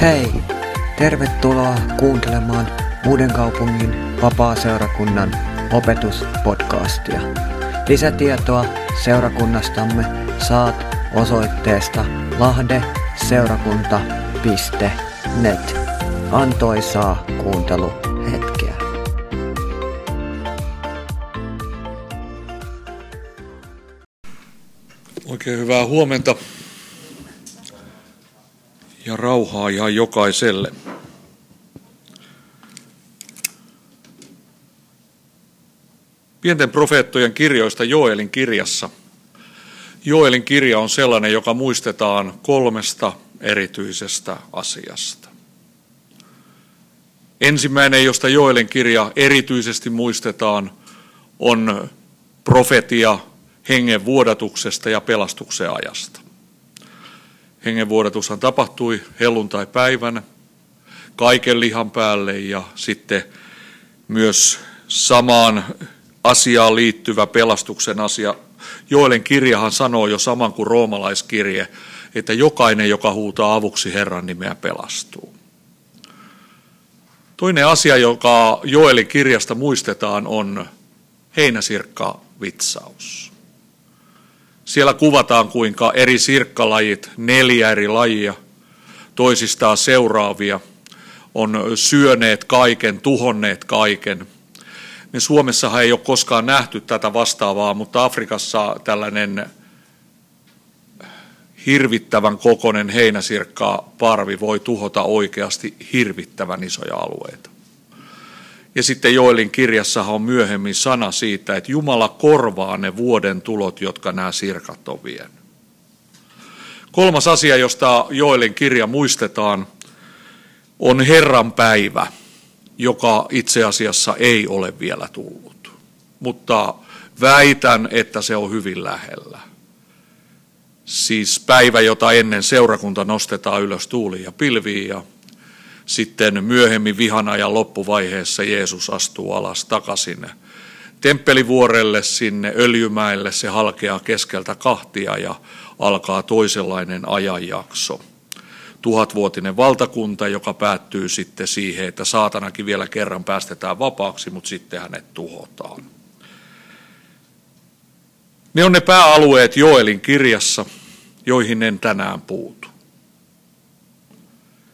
Hei! Tervetuloa kuuntelemaan Uuden kaupungin vapaa-seurakunnan opetuspodcastia. Lisätietoa seurakunnastamme saat osoitteesta lahdeseurakunta.net. Antoisaa kuunteluhetkeä. Oikein hyvää huomenta ja rauhaa ihan jokaiselle. Pienten profeettojen kirjoista Joelin kirjassa. Joelin kirja on sellainen, joka muistetaan kolmesta erityisestä asiasta. Ensimmäinen, josta Joelin kirja erityisesti muistetaan, on profetia hengen vuodatuksesta ja pelastuksen ajasta. Hengenvuodatushan tapahtui helluntai-päivänä kaiken lihan päälle ja sitten myös samaan asiaan liittyvä pelastuksen asia. Joelen kirjahan sanoo jo saman kuin roomalaiskirje, että jokainen, joka huutaa avuksi Herran nimeä, pelastuu. Toinen asia, joka Joelin kirjasta muistetaan, on heinäsirkka vitsaus. Siellä kuvataan, kuinka eri sirkkalajit, neljä eri lajia, toisistaan seuraavia, on syöneet kaiken, tuhonneet kaiken. Me Suomessahan ei ole koskaan nähty tätä vastaavaa, mutta Afrikassa tällainen hirvittävän kokonen heinäsirkka parvi voi tuhota oikeasti hirvittävän isoja alueita. Ja sitten Joelin kirjassa on myöhemmin sana siitä, että Jumala korvaa ne vuoden tulot, jotka nämä sirkat on vienyt. Kolmas asia, josta Joelin kirja muistetaan, on Herran päivä, joka itse asiassa ei ole vielä tullut. Mutta väitän, että se on hyvin lähellä. Siis päivä, jota ennen seurakunta nostetaan ylös tuuliin ja pilviin ja sitten myöhemmin vihanajan loppuvaiheessa Jeesus astuu alas takaisin temppelivuorelle sinne Öljymäelle. Se halkeaa keskeltä kahtia ja alkaa toisenlainen ajanjakso. Tuhatvuotinen valtakunta, joka päättyy sitten siihen, että saatanakin vielä kerran päästetään vapaaksi, mutta sitten hänet tuhotaan. Ne on ne pääalueet Joelin kirjassa, joihin en tänään puutu.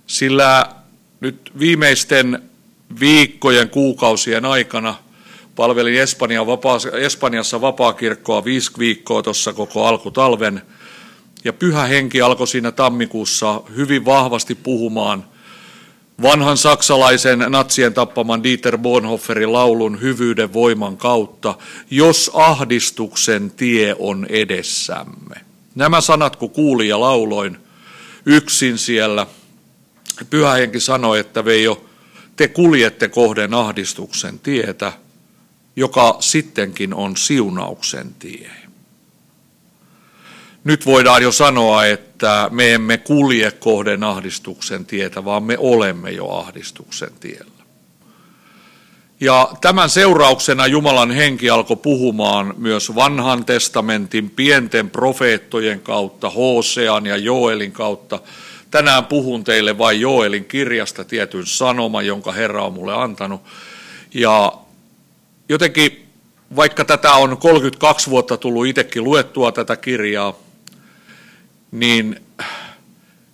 Sillä nyt viimeisten viikkojen, kuukausien aikana palvelin Espanjan vapaa, Espanjassa vapaakirkkoa viisi viikkoa tuossa koko alkutalven. Ja pyhä henki alkoi siinä tammikuussa hyvin vahvasti puhumaan vanhan saksalaisen natsien tappaman Dieter Bonhoefferin laulun hyvyyden voiman kautta, jos ahdistuksen tie on edessämme. Nämä sanat kun kuulin ja lauloin yksin siellä – Pyhä henki sanoi, että Veijo, te kuljette kohden ahdistuksen tietä, joka sittenkin on siunauksen tie. Nyt voidaan jo sanoa, että me emme kulje kohden ahdistuksen tietä, vaan me olemme jo ahdistuksen tiellä. Ja tämän seurauksena Jumalan henki alkoi puhumaan myös vanhan testamentin pienten profeettojen kautta, Hosean ja Joelin kautta, Tänään puhun teille vain Joelin kirjasta tietyn sanoma, jonka Herra on mulle antanut. Ja jotenkin, vaikka tätä on 32 vuotta tullut itsekin luettua tätä kirjaa, niin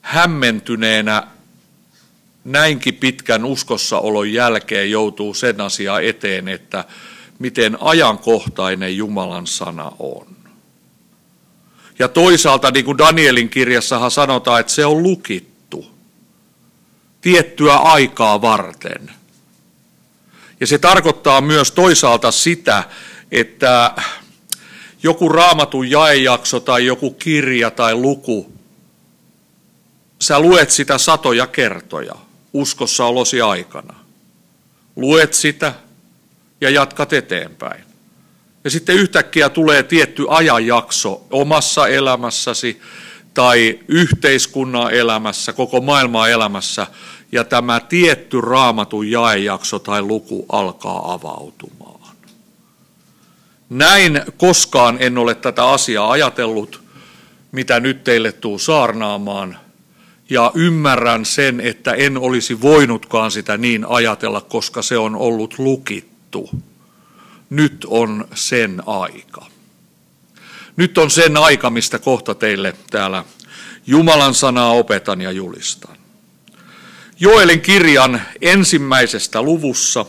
hämmentyneenä näinkin pitkän uskossaolon jälkeen joutuu sen asian eteen, että miten ajankohtainen Jumalan sana on. Ja toisaalta, niin kuin Danielin kirjassahan sanotaan, että se on lukittu tiettyä aikaa varten. Ja se tarkoittaa myös toisaalta sitä, että joku raamatun jaejakso tai joku kirja tai luku, sä luet sitä satoja kertoja uskossa olosi aikana. Luet sitä ja jatkat eteenpäin. Ja sitten yhtäkkiä tulee tietty ajanjakso omassa elämässäsi tai yhteiskunnan elämässä, koko maailman elämässä, ja tämä tietty raamatun jaejakso tai luku alkaa avautumaan. Näin koskaan en ole tätä asiaa ajatellut, mitä nyt teille tuu saarnaamaan. Ja ymmärrän sen, että en olisi voinutkaan sitä niin ajatella, koska se on ollut lukittu. Nyt on sen aika. Nyt on sen aika, mistä kohta teille täällä Jumalan sanaa opetan ja julistan. Joelin kirjan ensimmäisestä luvussa,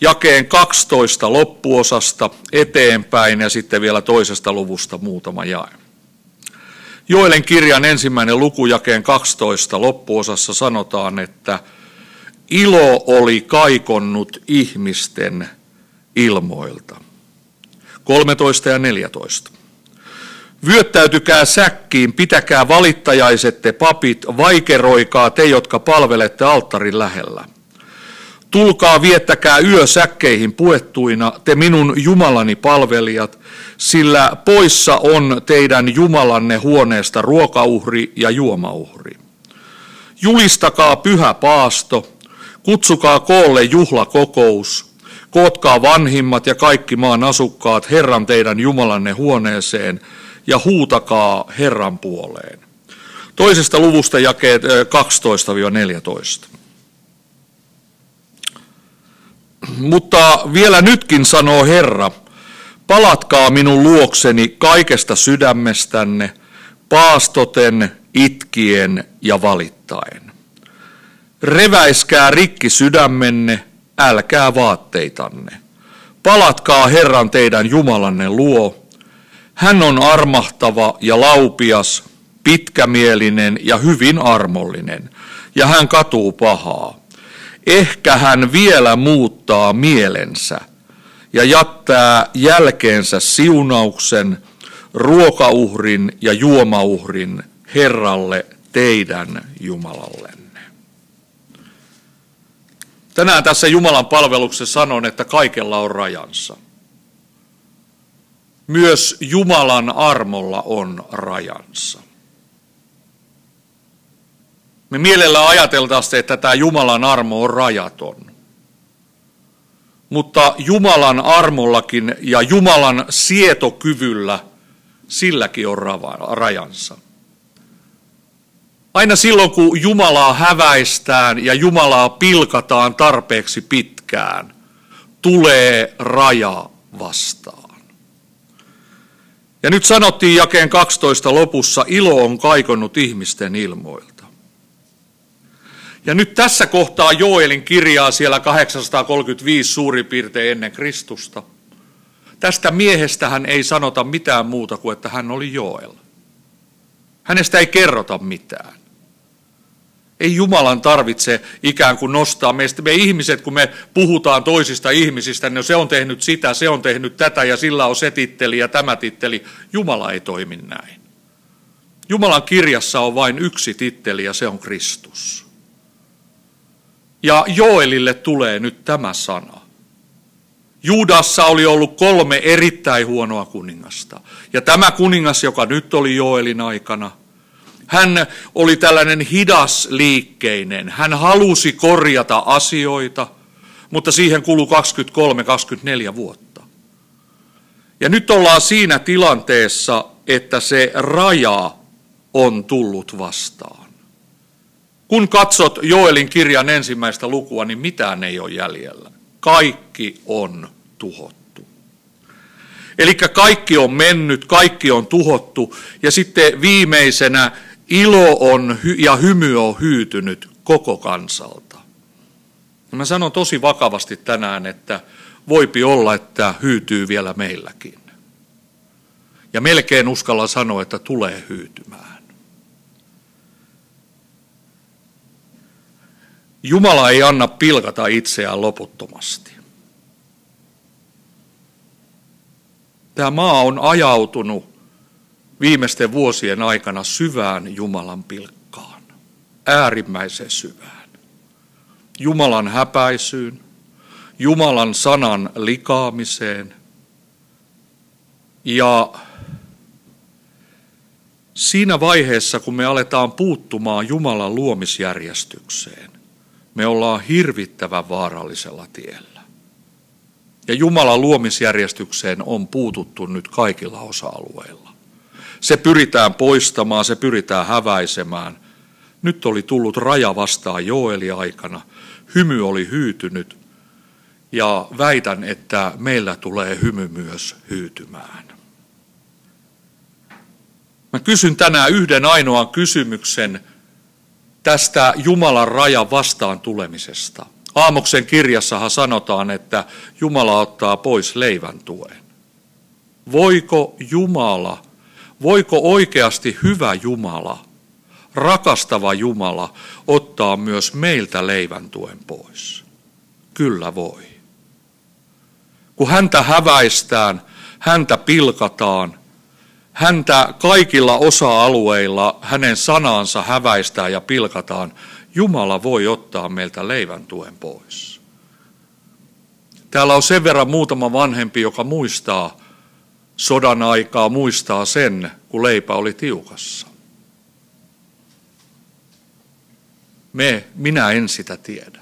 jakeen 12 loppuosasta eteenpäin ja sitten vielä toisesta luvusta muutama jae. Joelen kirjan ensimmäinen luku jakeen 12 loppuosassa sanotaan, että ilo oli kaikonnut ihmisten ilmoilta. 13 ja 14. Vyöttäytykää säkkiin, pitäkää valittajaiset te papit, vaikeroikaa te, jotka palvelette alttarin lähellä. Tulkaa viettäkää yö säkkeihin puettuina, te minun Jumalani palvelijat, sillä poissa on teidän Jumalanne huoneesta ruokauhri ja juomauhri. Julistakaa pyhä paasto, kutsukaa koolle juhlakokous, kootkaa vanhimmat ja kaikki maan asukkaat Herran teidän Jumalanne huoneeseen – ja huutakaa Herran puoleen. Toisesta luvusta jakeet 12-14. Mutta vielä nytkin sanoo Herra, palatkaa minun luokseni kaikesta sydämestänne, paastoten, itkien ja valittaen. Reväiskää rikki sydämenne, älkää vaatteitanne. Palatkaa Herran teidän Jumalanne luo, hän on armahtava ja laupias, pitkämielinen ja hyvin armollinen, ja hän katuu pahaa. Ehkä hän vielä muuttaa mielensä ja jättää jälkeensä siunauksen, ruokauhrin ja juomauhrin Herralle teidän Jumalallenne. Tänään tässä Jumalan palveluksessa sanon, että kaikella on rajansa. Myös Jumalan armolla on rajansa. Me mielellä ajateltaisiin, että tämä Jumalan armo on rajaton. Mutta Jumalan armollakin ja Jumalan sietokyvyllä, silläkin on rajansa. Aina silloin, kun Jumalaa häväistään ja Jumalaa pilkataan tarpeeksi pitkään, tulee raja vastaan. Ja nyt sanottiin jakeen 12 lopussa, ilo on kaikonnut ihmisten ilmoilta. Ja nyt tässä kohtaa Joelin kirjaa siellä 835 suurin piirtein ennen Kristusta. Tästä miehestähän ei sanota mitään muuta kuin, että hän oli Joel. Hänestä ei kerrota mitään. Ei Jumalan tarvitse ikään kuin nostaa meistä. Me ihmiset, kun me puhutaan toisista ihmisistä, niin se on tehnyt sitä, se on tehnyt tätä ja sillä on se titteli ja tämä titteli. Jumala ei toimi näin. Jumalan kirjassa on vain yksi titteli ja se on Kristus. Ja Joelille tulee nyt tämä sana. Juudassa oli ollut kolme erittäin huonoa kuningasta. Ja tämä kuningas, joka nyt oli Joelin aikana – hän oli tällainen hidas liikkeinen. Hän halusi korjata asioita, mutta siihen kului 23-24 vuotta. Ja nyt ollaan siinä tilanteessa, että se raja on tullut vastaan. Kun katsot Joelin kirjan ensimmäistä lukua, niin mitään ei ole jäljellä. Kaikki on tuhottu. Eli kaikki on mennyt, kaikki on tuhottu. Ja sitten viimeisenä ilo on ja hymy on hyytynyt koko kansalta. Ja mä sanon tosi vakavasti tänään, että voipi olla, että hyytyy vielä meilläkin. Ja melkein uskalla sanoa, että tulee hyytymään. Jumala ei anna pilkata itseään loputtomasti. Tämä maa on ajautunut viimeisten vuosien aikana syvään Jumalan pilkkaan, äärimmäisen syvään. Jumalan häpäisyyn, Jumalan sanan likaamiseen ja siinä vaiheessa, kun me aletaan puuttumaan Jumalan luomisjärjestykseen, me ollaan hirvittävän vaarallisella tiellä. Ja Jumalan luomisjärjestykseen on puututtu nyt kaikilla osa-alueilla. Se pyritään poistamaan, se pyritään häväisemään. Nyt oli tullut raja vastaan Joeli aikana. Hymy oli hyytynyt ja väitän, että meillä tulee hymy myös hyytymään. Mä kysyn tänään yhden ainoan kysymyksen tästä Jumalan rajan vastaan tulemisesta. Aamoksen kirjassahan sanotaan, että Jumala ottaa pois leivän tuen. Voiko Jumala, voiko oikeasti hyvä Jumala, rakastava Jumala ottaa myös meiltä leivän tuen pois? Kyllä voi. Kun häntä häväistään, häntä pilkataan, häntä kaikilla osa-alueilla hänen sanansa häväistään ja pilkataan, Jumala voi ottaa meiltä leivän tuen pois. Täällä on sen verran muutama vanhempi, joka muistaa sodan aikaa, muistaa sen, kun leipä oli tiukassa. Me, minä en sitä tiedä.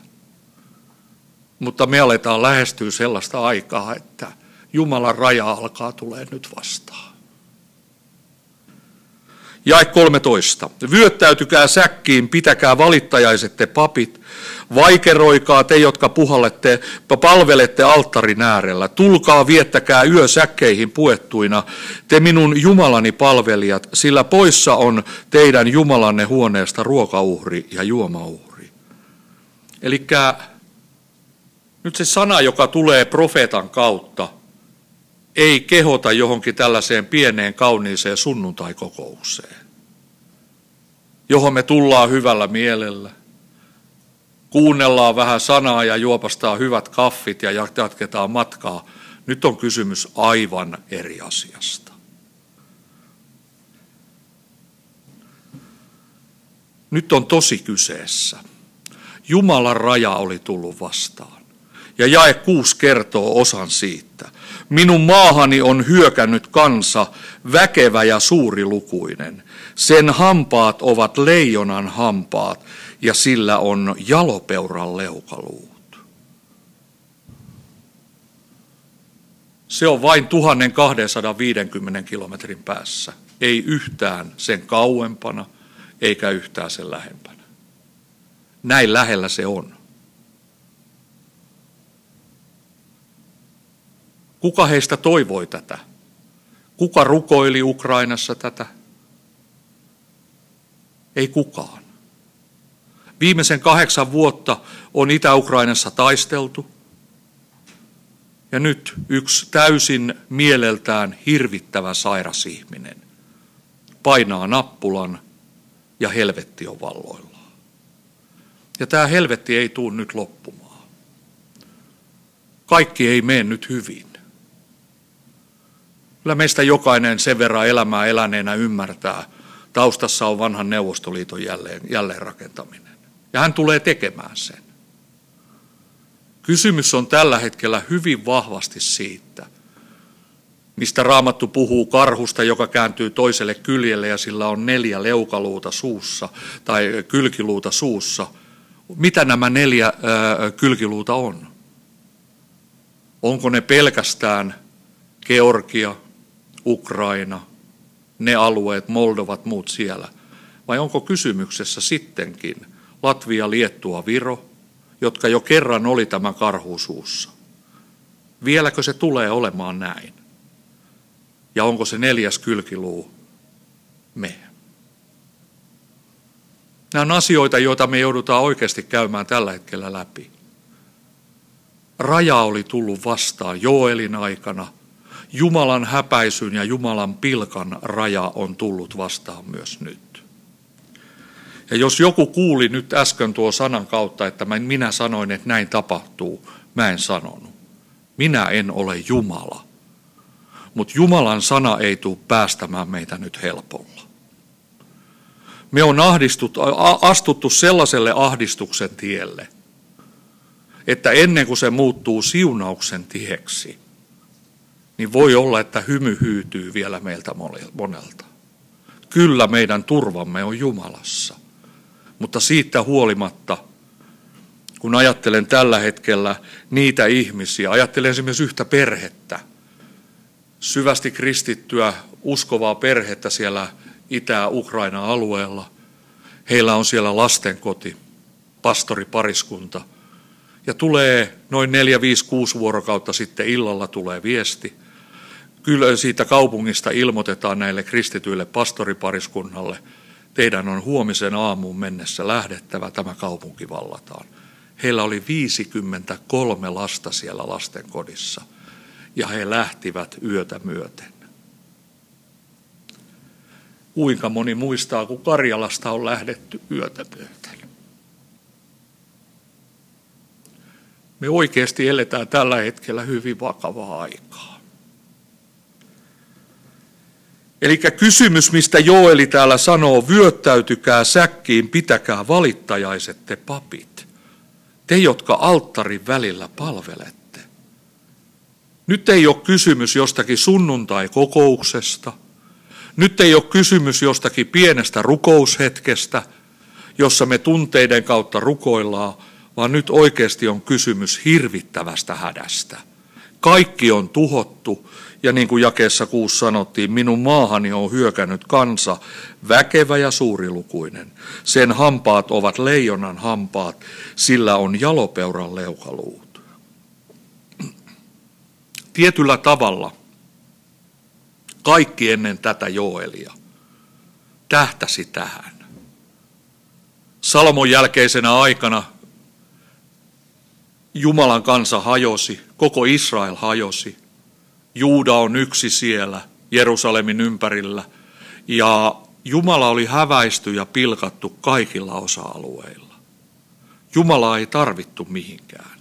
Mutta me aletaan lähestyä sellaista aikaa, että Jumalan raja alkaa tulee nyt vastaan. Jae 13. Vyöttäytykää säkkiin, pitäkää valittajaiset te papit, vaikeroikaa te, jotka puhallette, palvelette alttarin äärellä. Tulkaa, viettäkää yö säkkeihin puettuina, te minun Jumalani palvelijat, sillä poissa on teidän Jumalanne huoneesta ruokauhri ja juomauhri. Eli nyt se sana, joka tulee profeetan kautta, ei kehota johonkin tällaiseen pieneen kauniiseen sunnuntaikokoukseen, johon me tullaan hyvällä mielellä. Kuunnellaan vähän sanaa ja juopastaa hyvät kaffit ja jatketaan matkaa. Nyt on kysymys aivan eri asiasta. Nyt on tosi kyseessä. Jumalan raja oli tullut vastaan. Ja jae kuusi kertoo osan siitä. Minun maahani on hyökännyt kansa, väkevä ja suurilukuinen. Sen hampaat ovat leijonan hampaat ja sillä on jalopeuran leukaluut. Se on vain 1250 kilometrin päässä, ei yhtään sen kauempana eikä yhtään sen lähempänä. Näin lähellä se on. Kuka heistä toivoi tätä? Kuka rukoili Ukrainassa tätä? Ei kukaan. Viimeisen kahdeksan vuotta on Itä-Ukrainassa taisteltu. Ja nyt yksi täysin mieleltään hirvittävä sairas ihminen painaa nappulan ja helvetti on valloillaan. Ja tämä helvetti ei tule nyt loppumaan. Kaikki ei mene nyt hyvin. Kyllä meistä jokainen sen verran elämää eläneenä ymmärtää, taustassa on vanhan Neuvostoliiton jälleen, jälleen rakentaminen. Ja hän tulee tekemään sen. Kysymys on tällä hetkellä hyvin vahvasti siitä, mistä Raamattu puhuu karhusta, joka kääntyy toiselle kyljelle ja sillä on neljä leukaluuta suussa tai kylkiluuta suussa. Mitä nämä neljä ää, kylkiluuta on? Onko ne pelkästään Georgia, Ukraina, ne alueet, Moldovat, muut siellä? Vai onko kysymyksessä sittenkin Latvia, Liettua, Viro, jotka jo kerran oli tämä karhuusuussa? Vieläkö se tulee olemaan näin? Ja onko se neljäs kylkiluu me? Nämä on asioita, joita me joudutaan oikeasti käymään tällä hetkellä läpi. Raja oli tullut vastaan Joelin aikana – Jumalan häpäisyn ja Jumalan pilkan raja on tullut vastaan myös nyt. Ja jos joku kuuli nyt äsken tuo sanan kautta, että minä sanoin, että näin tapahtuu, mä en sanonut. Minä en ole Jumala. Mutta Jumalan sana ei tule päästämään meitä nyt helpolla. Me on ahdistut, astuttu sellaiselle ahdistuksen tielle, että ennen kuin se muuttuu siunauksen tieksi, niin voi olla, että hymy hyytyy vielä meiltä monelta. Kyllä meidän turvamme on Jumalassa. Mutta siitä huolimatta, kun ajattelen tällä hetkellä niitä ihmisiä, ajattelen esimerkiksi yhtä perhettä, syvästi kristittyä, uskovaa perhettä siellä Itä-Ukraina alueella. Heillä on siellä lastenkoti, pastoripariskunta. Ja tulee noin 4, 5, 6 vuorokautta sitten illalla tulee viesti. Kyllä siitä kaupungista ilmoitetaan näille kristityille pastoripariskunnalle, teidän on huomisen aamuun mennessä lähdettävä, tämä kaupunki vallataan. Heillä oli 53 lasta siellä lastenkodissa ja he lähtivät yötä myöten. Kuinka moni muistaa, kun Karjalasta on lähdetty yötä myöten? Me oikeasti eletään tällä hetkellä hyvin vakavaa aikaa. Eli kysymys, mistä Joeli täällä sanoo, vyöttäytykää säkkiin, pitäkää valittajaiset te papit. Te, jotka alttarin välillä palvelette. Nyt ei ole kysymys jostakin sunnuntai-kokouksesta – nyt ei ole kysymys jostakin pienestä rukoushetkestä, jossa me tunteiden kautta rukoillaan, vaan nyt oikeasti on kysymys hirvittävästä hädästä. Kaikki on tuhottu ja niin kuin jakeessa kuusi sanottiin, minun maahani on hyökännyt kansa, väkevä ja suurilukuinen. Sen hampaat ovat leijonan hampaat, sillä on jalopeuran leukaluut. Tietyllä tavalla kaikki ennen tätä Joelia tähtäsi tähän. Salmon jälkeisenä aikana Jumalan kansa hajosi, koko Israel hajosi. Juuda on yksi siellä Jerusalemin ympärillä ja Jumala oli häväisty ja pilkattu kaikilla osa-alueilla. Jumala ei tarvittu mihinkään.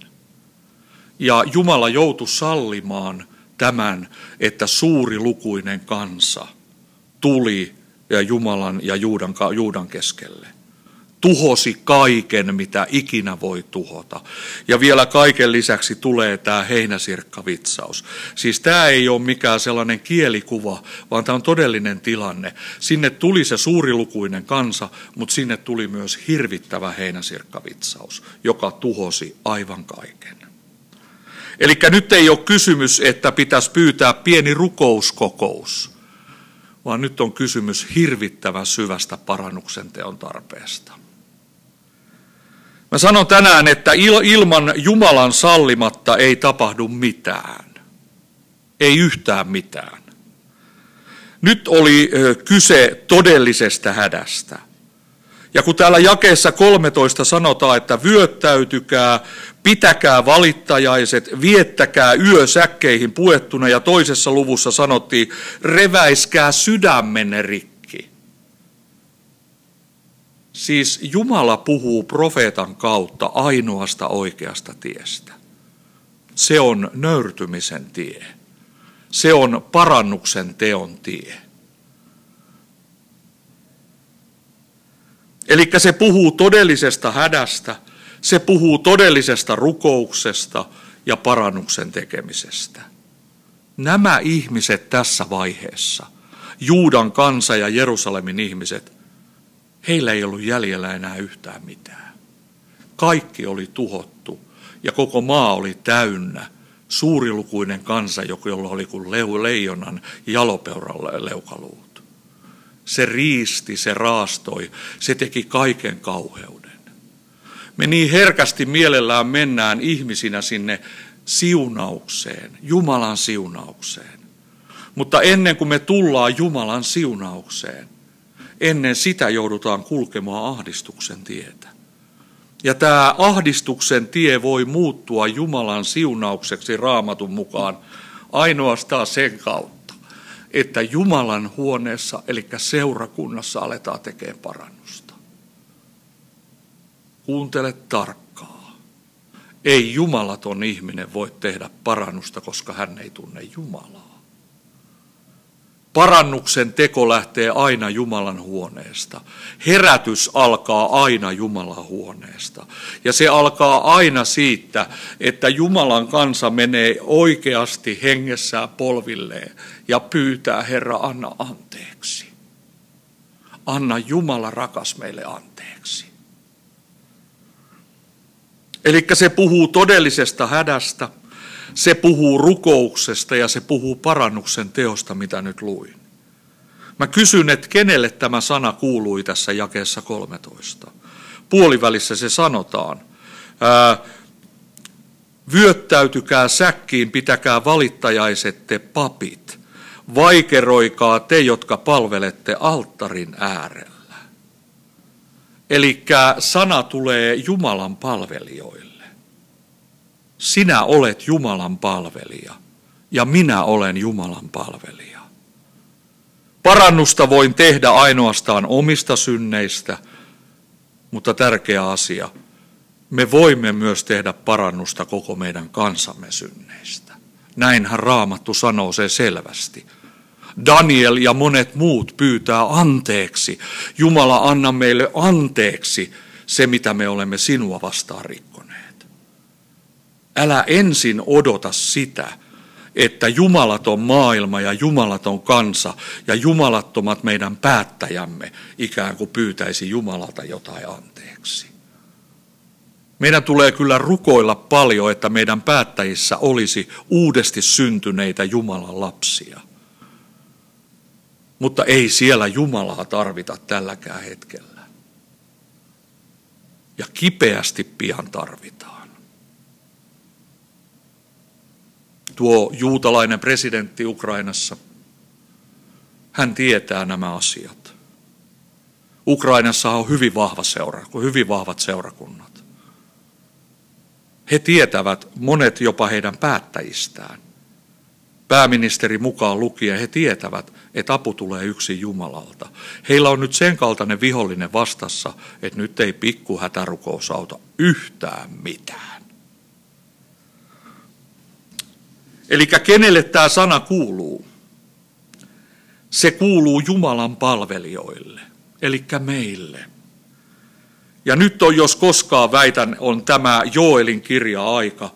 Ja Jumala joutui sallimaan tämän, että suuri lukuinen kansa tuli ja Jumalan ja Juudan, Juudan keskelle. Tuhosi kaiken, mitä ikinä voi tuhota. Ja vielä kaiken lisäksi tulee tämä heinäsirkkavitsaus. Siis tämä ei ole mikään sellainen kielikuva, vaan tämä on todellinen tilanne. Sinne tuli se suurilukuinen kansa, mutta sinne tuli myös hirvittävä heinäsirkkavitsaus, joka tuhosi aivan kaiken. Eli nyt ei ole kysymys, että pitäisi pyytää pieni rukouskokous, vaan nyt on kysymys hirvittävän syvästä parannuksen teon tarpeesta. Mä sanon tänään, että ilman Jumalan sallimatta ei tapahdu mitään. Ei yhtään mitään. Nyt oli kyse todellisesta hädästä. Ja kun täällä jakeessa 13 sanotaan, että vyöttäytykää, pitäkää valittajaiset, viettäkää yö säkkeihin puettuna, ja toisessa luvussa sanottiin, reväiskää sydämenne rikki. Siis Jumala puhuu profeetan kautta ainoasta oikeasta tiestä. Se on nöyrtymisen tie. Se on parannuksen teon tie. Eli se puhuu todellisesta hädästä, se puhuu todellisesta rukouksesta ja parannuksen tekemisestä. Nämä ihmiset tässä vaiheessa, Juudan kansa ja Jerusalemin ihmiset, heillä ei ollut jäljellä enää yhtään mitään. Kaikki oli tuhottu ja koko maa oli täynnä suurilukuinen kansa, jolla oli kuin leijonan jalopeuralle leukaluut. Se riisti, se raastoi, se teki kaiken kauheuden. Me niin herkästi mielellään mennään ihmisinä sinne siunaukseen, Jumalan siunaukseen. Mutta ennen kuin me tullaan Jumalan siunaukseen, ennen sitä joudutaan kulkemaan ahdistuksen tietä. Ja tämä ahdistuksen tie voi muuttua Jumalan siunaukseksi raamatun mukaan ainoastaan sen kautta että Jumalan huoneessa, eli seurakunnassa, aletaan tekemään parannusta. Kuuntele tarkkaa. Ei jumalaton ihminen voi tehdä parannusta, koska hän ei tunne Jumalaa. Parannuksen teko lähtee aina Jumalan huoneesta. Herätys alkaa aina Jumalan huoneesta. Ja se alkaa aina siitä, että Jumalan kansa menee oikeasti hengessään polvilleen ja pyytää Herra, anna anteeksi. Anna Jumala rakas meille anteeksi. Eli se puhuu todellisesta hädästä – se puhuu rukouksesta ja se puhuu parannuksen teosta, mitä nyt luin. Mä kysyn, että kenelle tämä sana kuului tässä jakeessa 13. Puolivälissä se sanotaan. Ää, Vyöttäytykää säkkiin, pitäkää valittajaiset te papit. Vaikeroikaa te, jotka palvelette alttarin äärellä. Eli sana tulee Jumalan palvelijoille. Sinä olet Jumalan palvelija ja minä olen Jumalan palvelija. Parannusta voin tehdä ainoastaan omista synneistä, mutta tärkeä asia, me voimme myös tehdä parannusta koko meidän kansamme synneistä. Näinhän Raamattu sanoo se selvästi. Daniel ja monet muut pyytää anteeksi. Jumala, anna meille anteeksi se, mitä me olemme sinua vastaan rikkoneet. Älä ensin odota sitä, että jumalaton maailma ja jumalaton kansa ja jumalattomat meidän päättäjämme ikään kuin pyytäisi Jumalalta jotain anteeksi. Meidän tulee kyllä rukoilla paljon, että meidän päättäjissä olisi uudesti syntyneitä Jumalan lapsia. Mutta ei siellä Jumalaa tarvita tälläkään hetkellä. Ja kipeästi pian tarvitaan. Tuo juutalainen presidentti Ukrainassa, hän tietää nämä asiat. Ukrainassa on hyvin, vahva seura, hyvin vahvat seurakunnat. He tietävät, monet jopa heidän päättäjistään, pääministeri mukaan lukien, he tietävät, että apu tulee yksin Jumalalta. Heillä on nyt sen kaltainen vihollinen vastassa, että nyt ei pikku hätärukous auta yhtään mitään. Eli kenelle tämä sana kuuluu? Se kuuluu Jumalan palvelijoille, eli meille. Ja nyt on, jos koskaan väitän, on tämä Joelin kirja aika,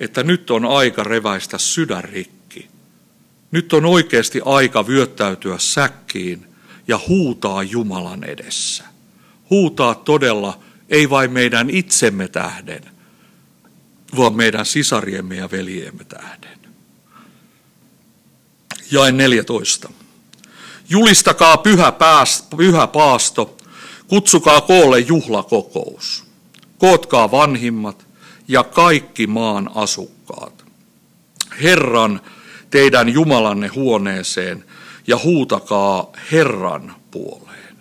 että nyt on aika reväistä sydän rikki. Nyt on oikeasti aika vyöttäytyä säkkiin ja huutaa Jumalan edessä. Huutaa todella ei vain meidän itsemme tähden, vaan meidän sisariemme ja veljemme tähden. Jae 14. Julistakaa pyhä, pääst, pyhä paasto, kutsukaa koolle juhlakokous. Kootkaa vanhimmat ja kaikki maan asukkaat. Herran teidän Jumalanne huoneeseen ja huutakaa Herran puoleen.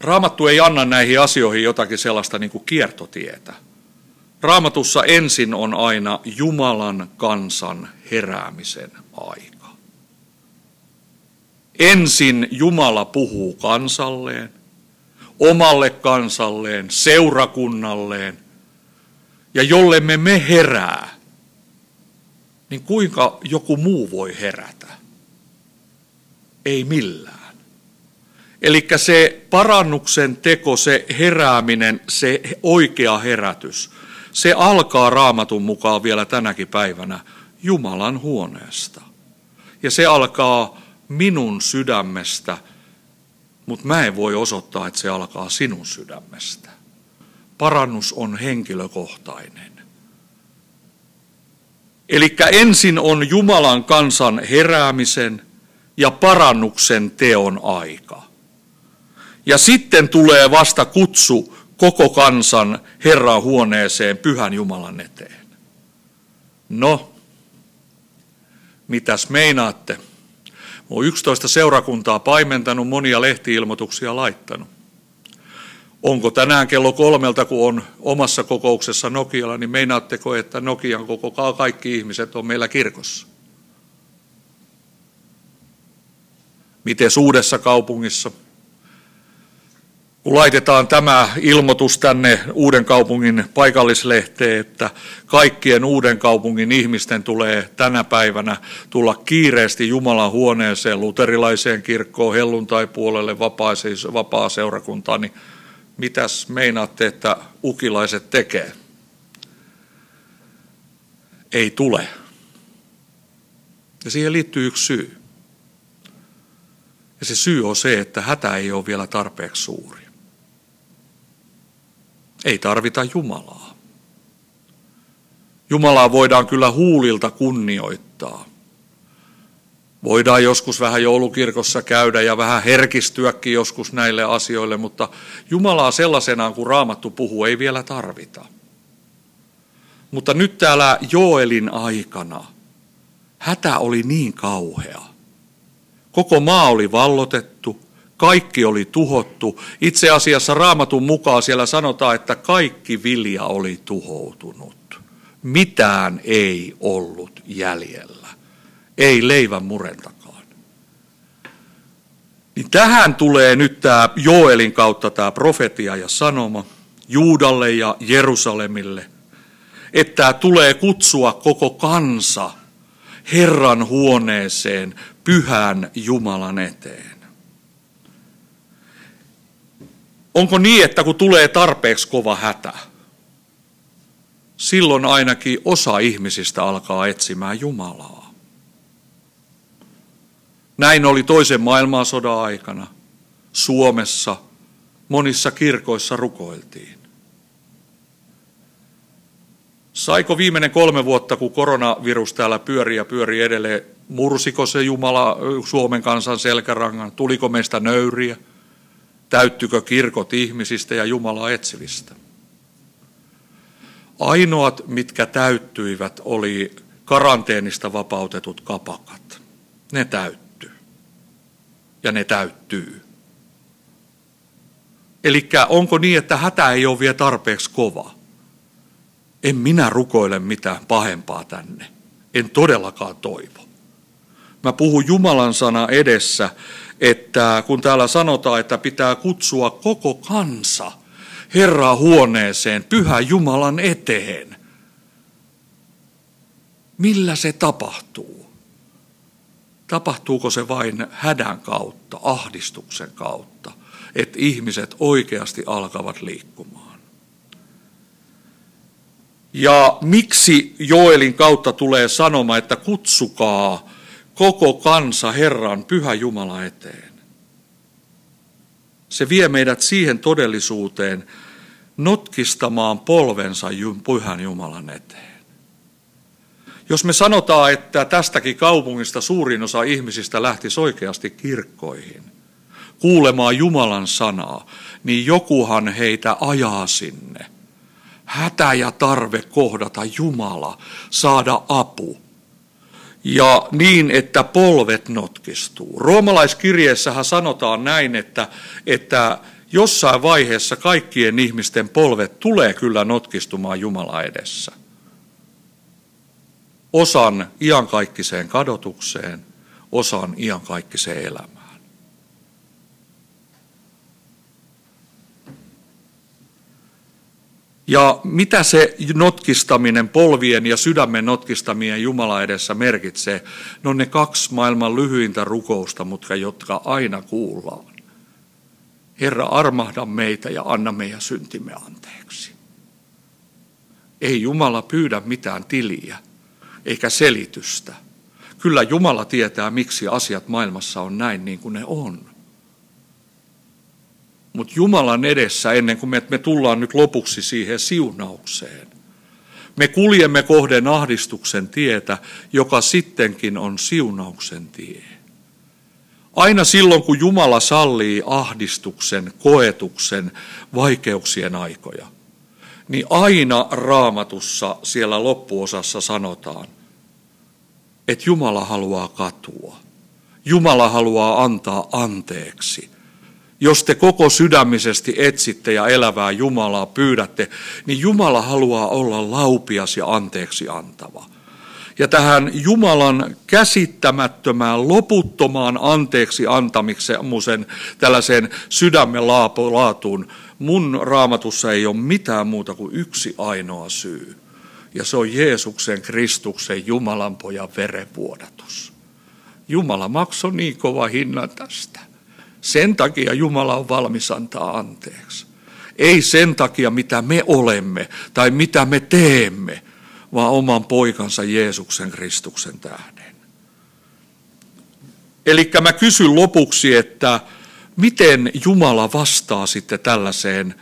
Raamattu ei anna näihin asioihin jotakin sellaista niin kuin kiertotietä. Raamatussa ensin on aina Jumalan kansan heräämisen aika. Ensin Jumala puhuu kansalleen, omalle kansalleen, seurakunnalleen. Ja jolle me me herää, niin kuinka joku muu voi herätä? Ei millään. Eli se parannuksen teko, se herääminen, se oikea herätys, se alkaa raamatun mukaan vielä tänäkin päivänä Jumalan huoneesta. Ja se alkaa minun sydämestä, mutta mä en voi osoittaa, että se alkaa sinun sydämestä. Parannus on henkilökohtainen. Eli ensin on Jumalan kansan heräämisen ja parannuksen teon aika. Ja sitten tulee vasta kutsu koko kansan Herran huoneeseen pyhän Jumalan eteen. No, mitäs meinaatte? Olen 11 seurakuntaa paimentanut, monia lehtiilmoituksia laittanut. Onko tänään kello kolmelta, kun on omassa kokouksessa Nokialla, niin meinaatteko, että Nokian koko kaikki ihmiset on meillä kirkossa? Miten uudessa kaupungissa? Kun laitetaan tämä ilmoitus tänne Uuden kaupungin paikallislehteen, että kaikkien Uuden kaupungin ihmisten tulee tänä päivänä tulla kiireesti Jumalan huoneeseen, luterilaiseen kirkkoon, helluntai-puolelle, vapaa seurakuntaan, niin mitäs meinaatte, että ukilaiset tekee? Ei tule. Ja siihen liittyy yksi syy. Ja se syy on se, että hätä ei ole vielä tarpeeksi suuri. Ei tarvita Jumalaa. Jumalaa voidaan kyllä huulilta kunnioittaa, Voidaan joskus vähän joulukirkossa käydä ja vähän herkistyäkin joskus näille asioille, mutta Jumalaa sellaisenaan kuin Raamattu puhuu ei vielä tarvita. Mutta nyt täällä Joelin aikana hätä oli niin kauhea. Koko maa oli vallotettu, kaikki oli tuhottu. Itse asiassa raamatun mukaan siellä sanotaan, että kaikki vilja oli tuhoutunut. Mitään ei ollut jäljellä. Ei leivän murentakaan. Niin tähän tulee nyt tämä Joelin kautta tämä profetia ja sanoma Juudalle ja Jerusalemille, että tulee kutsua koko kansa Herran huoneeseen pyhän Jumalan eteen. Onko niin, että kun tulee tarpeeksi kova hätä, silloin ainakin osa ihmisistä alkaa etsimään Jumalaa. Näin oli toisen maailmansodan aikana. Suomessa monissa kirkoissa rukoiltiin. Saiko viimeinen kolme vuotta, kun koronavirus täällä pyörii ja pyörii edelleen, mursiko se Jumala Suomen kansan selkärangan? Tuliko meistä nöyriä? Täyttykö kirkot ihmisistä ja Jumala etsivistä? Ainoat, mitkä täyttyivät, oli karanteenista vapautetut kapakat. Ne täyttyy. Ja ne täyttyy. Eli onko niin, että hätä ei ole vielä tarpeeksi kova? En minä rukoile mitään pahempaa tänne. En todellakaan toivo. Mä puhun Jumalan sana edessä, että kun täällä sanotaan, että pitää kutsua koko kansa Herraa huoneeseen, pyhä Jumalan eteen. Millä se tapahtuu? Tapahtuuko se vain hädän kautta, ahdistuksen kautta, että ihmiset oikeasti alkavat liikkumaan? Ja miksi Joelin kautta tulee sanoma, että kutsukaa koko kansa Herran pyhä Jumala eteen. Se vie meidät siihen todellisuuteen notkistamaan polvensa pyhän Jumalan eteen. Jos me sanotaan, että tästäkin kaupungista suurin osa ihmisistä lähtisi oikeasti kirkkoihin, kuulemaan Jumalan sanaa, niin jokuhan heitä ajaa sinne. Hätä ja tarve kohdata Jumala, saada apu – ja niin, että polvet notkistuu. Roomalaiskirjeessähän sanotaan näin, että, että jossain vaiheessa kaikkien ihmisten polvet tulee kyllä notkistumaan Jumala edessä. Osan iankaikkiseen kadotukseen, osan iankaikkiseen elämään. Ja mitä se notkistaminen, polvien ja sydämen notkistaminen Jumala edessä merkitsee? No ne kaksi maailman lyhyintä rukousta, mutta jotka aina kuullaan. Herra, armahda meitä ja anna meidän syntimme anteeksi. Ei Jumala pyydä mitään tiliä eikä selitystä. Kyllä Jumala tietää, miksi asiat maailmassa on näin niin kuin ne on. Mutta Jumalan edessä, ennen kuin me, me tullaan nyt lopuksi siihen siunaukseen, me kuljemme kohden ahdistuksen tietä, joka sittenkin on siunauksen tie. Aina silloin, kun Jumala sallii ahdistuksen, koetuksen, vaikeuksien aikoja, niin aina raamatussa siellä loppuosassa sanotaan, että Jumala haluaa katua. Jumala haluaa antaa anteeksi. Jos te koko sydämisesti etsitte ja elävää Jumalaa pyydätte, niin Jumala haluaa olla laupias ja anteeksi antava. Ja tähän Jumalan käsittämättömään, loputtomaan anteeksi antamiksen tällaiseen sydämen laatuun, mun raamatussa ei ole mitään muuta kuin yksi ainoa syy. Ja se on Jeesuksen Kristuksen Jumalan pojan verenvuodatus. Jumala maksoi niin kova hinnan tästä sen takia Jumala on valmis antaa anteeksi. Ei sen takia, mitä me olemme tai mitä me teemme, vaan oman poikansa Jeesuksen Kristuksen tähden. Eli mä kysyn lopuksi, että miten Jumala vastaa sitten tällaiseen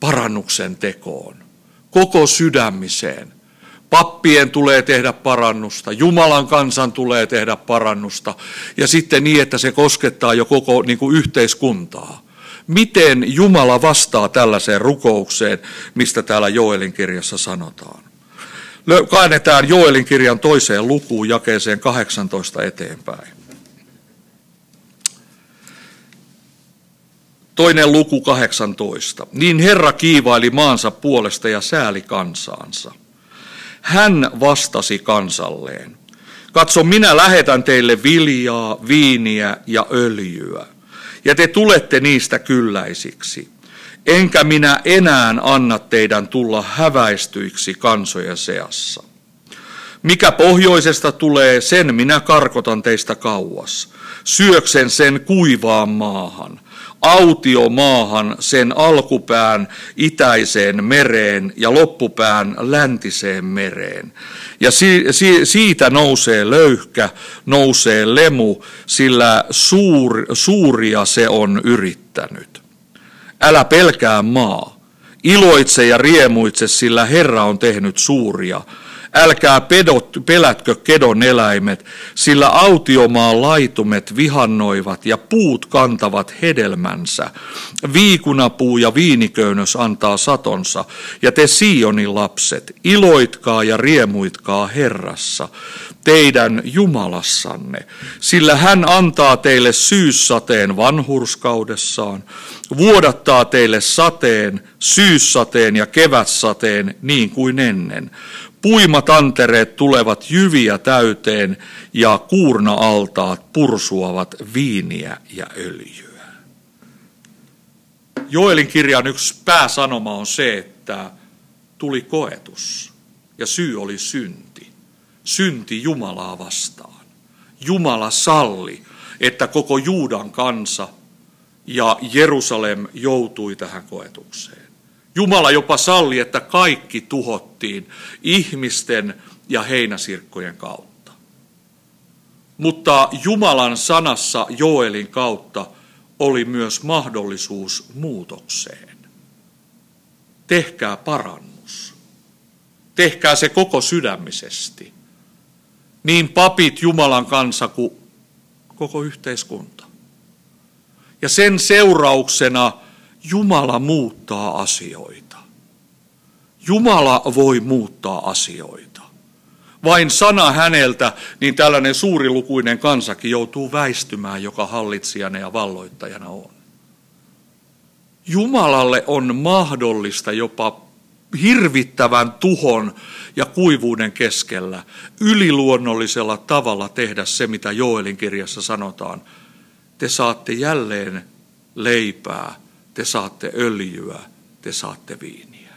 parannuksen tekoon, koko sydämiseen, Pappien tulee tehdä parannusta, Jumalan kansan tulee tehdä parannusta ja sitten niin, että se koskettaa jo koko niin kuin yhteiskuntaa. Miten Jumala vastaa tällaiseen rukoukseen, mistä täällä Joelin kirjassa sanotaan? Käännetään Joelin kirjan toiseen lukuun jakeeseen 18 eteenpäin. Toinen luku 18. Niin Herra kiivaili maansa puolesta ja sääli kansaansa. Hän vastasi kansalleen. Katso, minä lähetän teille viljaa, viiniä ja öljyä, ja te tulette niistä kylläisiksi. Enkä minä enää anna teidän tulla häväistyiksi kansojen seassa. Mikä pohjoisesta tulee, sen minä karkotan teistä kauas. Syöksen sen kuivaan maahan autiomaahan sen alkupään itäiseen mereen ja loppupään läntiseen mereen. Ja si, si, siitä nousee löyhkä, nousee lemu, sillä suur, suuria se on yrittänyt. Älä pelkää maa, iloitse ja riemuitse, sillä Herra on tehnyt suuria Älkää pedot, pelätkö kedon eläimet, sillä autiomaan laitumet vihannoivat ja puut kantavat hedelmänsä. Viikunapuu ja viiniköynnös antaa satonsa, ja te Sionin lapset, iloitkaa ja riemuitkaa Herrassa, teidän Jumalassanne, sillä hän antaa teille syyssateen vanhurskaudessaan, vuodattaa teille sateen, syyssateen ja kevätsateen niin kuin ennen. Puimatantereet tulevat jyviä täyteen ja kuurna-altaat pursuavat viiniä ja öljyä. Joelin kirjan yksi pääsanoma on se, että tuli koetus ja syy oli synti. Synti Jumalaa vastaan. Jumala salli, että koko Juudan kansa ja Jerusalem joutui tähän koetukseen. Jumala jopa salli, että kaikki tuhottiin ihmisten ja heinäsirkkojen kautta. Mutta Jumalan sanassa Joelin kautta oli myös mahdollisuus muutokseen. Tehkää parannus. Tehkää se koko sydämisesti. Niin papit, Jumalan kansa kuin koko yhteiskunta. Ja sen seurauksena Jumala muuttaa asioita. Jumala voi muuttaa asioita. Vain sana häneltä, niin tällainen suurilukuinen kansakin joutuu väistymään, joka hallitsijana ja valloittajana on. Jumalalle on mahdollista jopa hirvittävän tuhon ja kuivuuden keskellä yliluonnollisella tavalla tehdä se, mitä Joelin kirjassa sanotaan. Te saatte jälleen leipää te saatte öljyä, te saatte viiniä.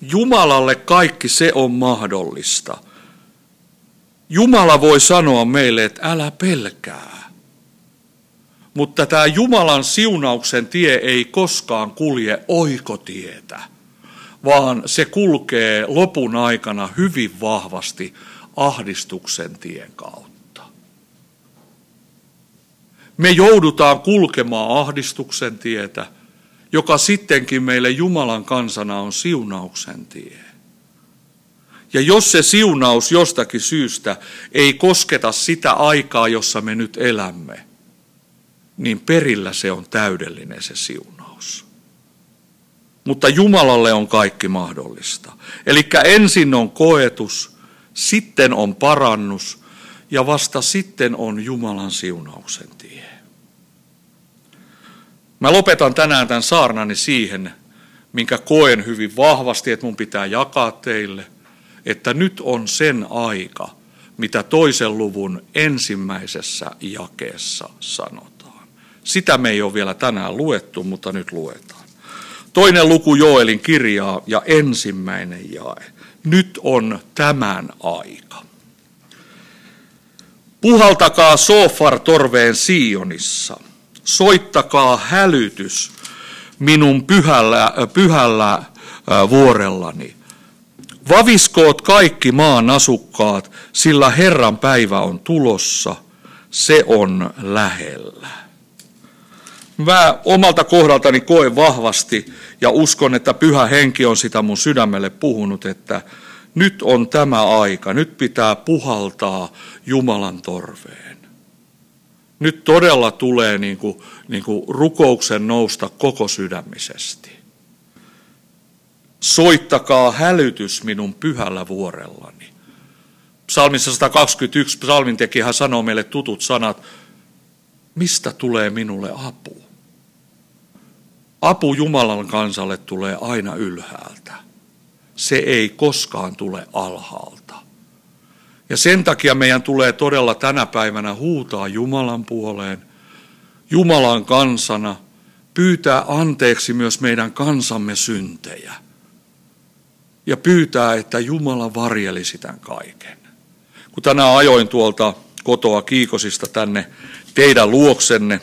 Jumalalle kaikki se on mahdollista. Jumala voi sanoa meille, että älä pelkää. Mutta tämä Jumalan siunauksen tie ei koskaan kulje oikotietä, vaan se kulkee lopun aikana hyvin vahvasti ahdistuksen tien kautta. Me joudutaan kulkemaan ahdistuksen tietä, joka sittenkin meille Jumalan kansana on siunauksen tie. Ja jos se siunaus jostakin syystä ei kosketa sitä aikaa, jossa me nyt elämme, niin perillä se on täydellinen se siunaus. Mutta Jumalalle on kaikki mahdollista. Eli ensin on koetus, sitten on parannus ja vasta sitten on Jumalan siunauksen. Mä lopetan tänään tämän saarnani siihen, minkä koen hyvin vahvasti, että mun pitää jakaa teille, että nyt on sen aika, mitä toisen luvun ensimmäisessä jakeessa sanotaan. Sitä me ei ole vielä tänään luettu, mutta nyt luetaan. Toinen luku Joelin kirjaa ja ensimmäinen jae. Nyt on tämän aika. Puhaltakaa sofar torveen Sionissa – soittakaa hälytys minun pyhällä, pyhällä vuorellani. Vaviskoot kaikki maan asukkaat, sillä Herran päivä on tulossa, se on lähellä. Mä omalta kohdaltani koen vahvasti ja uskon, että pyhä henki on sitä mun sydämelle puhunut, että nyt on tämä aika, nyt pitää puhaltaa Jumalan torveen. Nyt todella tulee niin kuin, niin kuin rukouksen nousta koko sydämisesti. Soittakaa hälytys minun pyhällä vuorellani. Psalmissa 121 psalmin hän sanoo meille tutut sanat, mistä tulee minulle apu? Apu Jumalan kansalle tulee aina ylhäältä. Se ei koskaan tule alhaalta. Ja sen takia meidän tulee todella tänä päivänä huutaa Jumalan puoleen, Jumalan kansana, pyytää anteeksi myös meidän kansamme syntejä. Ja pyytää, että Jumala varjelisi tämän kaiken. Kun tänään ajoin tuolta kotoa Kiikosista tänne teidän luoksenne,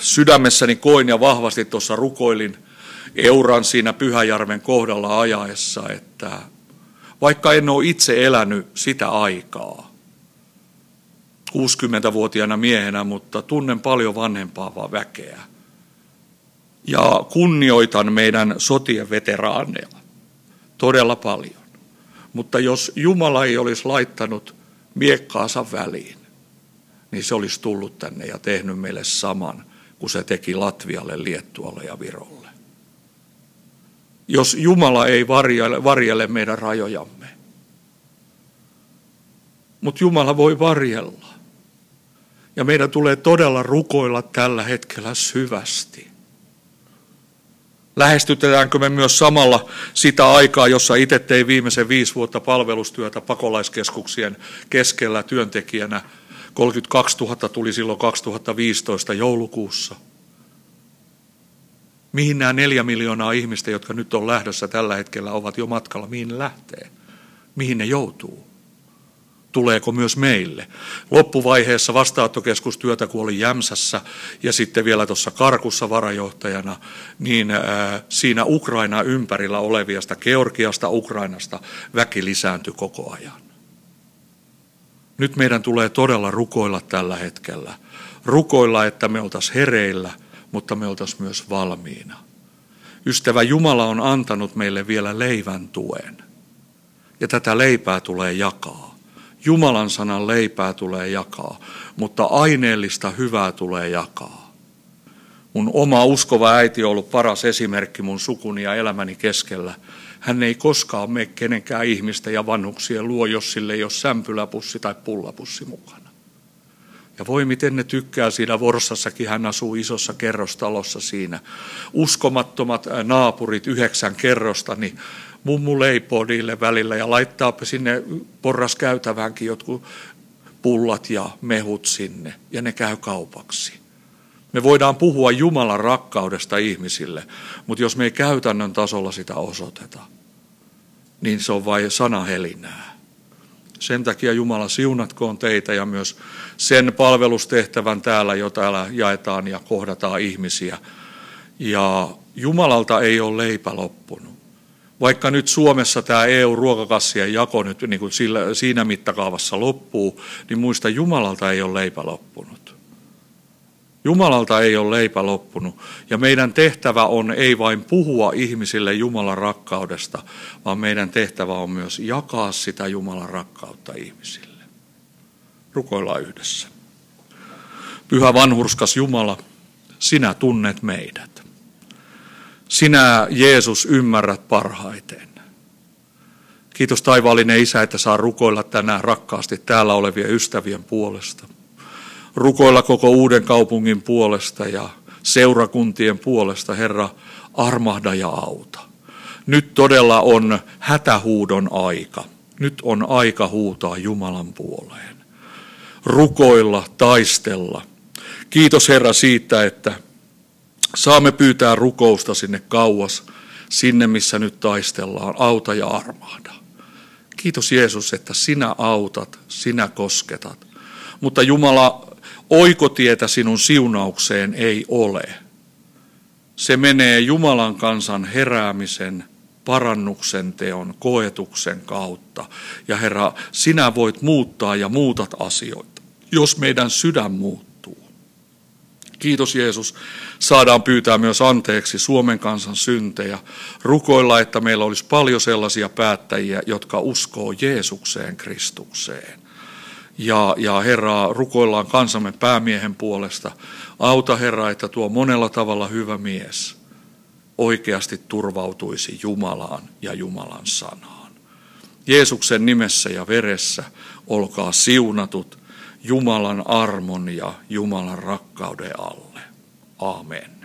sydämessäni koin ja vahvasti tuossa rukoilin Euran siinä Pyhäjärven kohdalla ajaessa, että vaikka en ole itse elänyt sitä aikaa, 60-vuotiaana miehenä, mutta tunnen paljon vanhempaa väkeä. Ja kunnioitan meidän sotien veteraaneja todella paljon. Mutta jos Jumala ei olisi laittanut miekkaansa väliin, niin se olisi tullut tänne ja tehnyt meille saman kuin se teki Latvialle, Liettualle ja Virolle. Jos Jumala ei varjele, varjele meidän rajojamme. Mutta Jumala voi varjella. Ja meidän tulee todella rukoilla tällä hetkellä syvästi. Lähestytetäänkö me myös samalla sitä aikaa, jossa itse tein viimeisen viisi vuotta palvelustyötä pakolaiskeskuksien keskellä työntekijänä 32 000 tuli silloin 2015 joulukuussa. Mihin nämä neljä miljoonaa ihmistä, jotka nyt on lähdössä tällä hetkellä, ovat jo matkalla? Mihin ne lähtee? Mihin ne joutuu? Tuleeko myös meille? Loppuvaiheessa vastaanottokeskustyötä, kun oli Jämsässä ja sitten vielä tuossa Karkussa varajohtajana, niin siinä Ukraina ympärillä oleviasta, Georgiasta, Ukrainasta, väki lisääntyi koko ajan. Nyt meidän tulee todella rukoilla tällä hetkellä. Rukoilla, että me oltaisiin hereillä, mutta me oltaisiin myös valmiina. Ystävä Jumala on antanut meille vielä leivän tuen. Ja tätä leipää tulee jakaa. Jumalan sanan leipää tulee jakaa, mutta aineellista hyvää tulee jakaa. Mun oma uskova äiti on ollut paras esimerkki mun sukuni ja elämäni keskellä – hän ei koskaan mene kenenkään ihmistä ja vanhuksien luo, jos sille ei ole sämpyläpussi tai pullapussi mukana. Ja voi miten ne tykkää siinä Vorsassakin, hän asuu isossa kerrostalossa siinä. Uskomattomat naapurit, yhdeksän kerrosta, niin mummu leipoo niille välillä ja laittaa sinne porraskäytäväänkin jotkut pullat ja mehut sinne ja ne käy kaupaksi. Me voidaan puhua Jumalan rakkaudesta ihmisille, mutta jos me ei käytännön tasolla sitä osoiteta, niin se on vain sanahelinää. Sen takia Jumala siunatkoon teitä ja myös sen palvelustehtävän täällä, jo täällä jaetaan ja kohdataan ihmisiä. Ja Jumalalta ei ole leipä loppunut. Vaikka nyt Suomessa tämä EU-ruokakassien jako nyt niin kuin siinä mittakaavassa loppuu, niin muista Jumalalta ei ole leipä loppunut. Jumalalta ei ole leipä loppunut ja meidän tehtävä on ei vain puhua ihmisille Jumalan rakkaudesta, vaan meidän tehtävä on myös jakaa sitä Jumalan rakkautta ihmisille. Rukoillaan yhdessä. Pyhä vanhurskas Jumala, sinä tunnet meidät. Sinä, Jeesus, ymmärrät parhaiten. Kiitos taivaallinen Isä, että saa rukoilla tänään rakkaasti täällä olevien ystävien puolesta – rukoilla koko uuden kaupungin puolesta ja seurakuntien puolesta, Herra, armahda ja auta. Nyt todella on hätähuudon aika. Nyt on aika huutaa Jumalan puoleen. Rukoilla, taistella. Kiitos Herra siitä, että saamme pyytää rukousta sinne kauas, sinne missä nyt taistellaan. Auta ja armahda. Kiitos Jeesus, että sinä autat, sinä kosketat. Mutta Jumala, oikotietä sinun siunaukseen ei ole. Se menee Jumalan kansan heräämisen, parannuksen teon, koetuksen kautta. Ja Herra, sinä voit muuttaa ja muutat asioita, jos meidän sydän muuttuu. Kiitos Jeesus. Saadaan pyytää myös anteeksi Suomen kansan syntejä. Rukoilla, että meillä olisi paljon sellaisia päättäjiä, jotka uskoo Jeesukseen Kristukseen. Ja, ja Herra, rukoillaan kansamme päämiehen puolesta. Auta Herra, että tuo monella tavalla hyvä mies oikeasti turvautuisi Jumalaan ja Jumalan sanaan. Jeesuksen nimessä ja veressä olkaa siunatut Jumalan armon ja Jumalan rakkauden alle. Amen.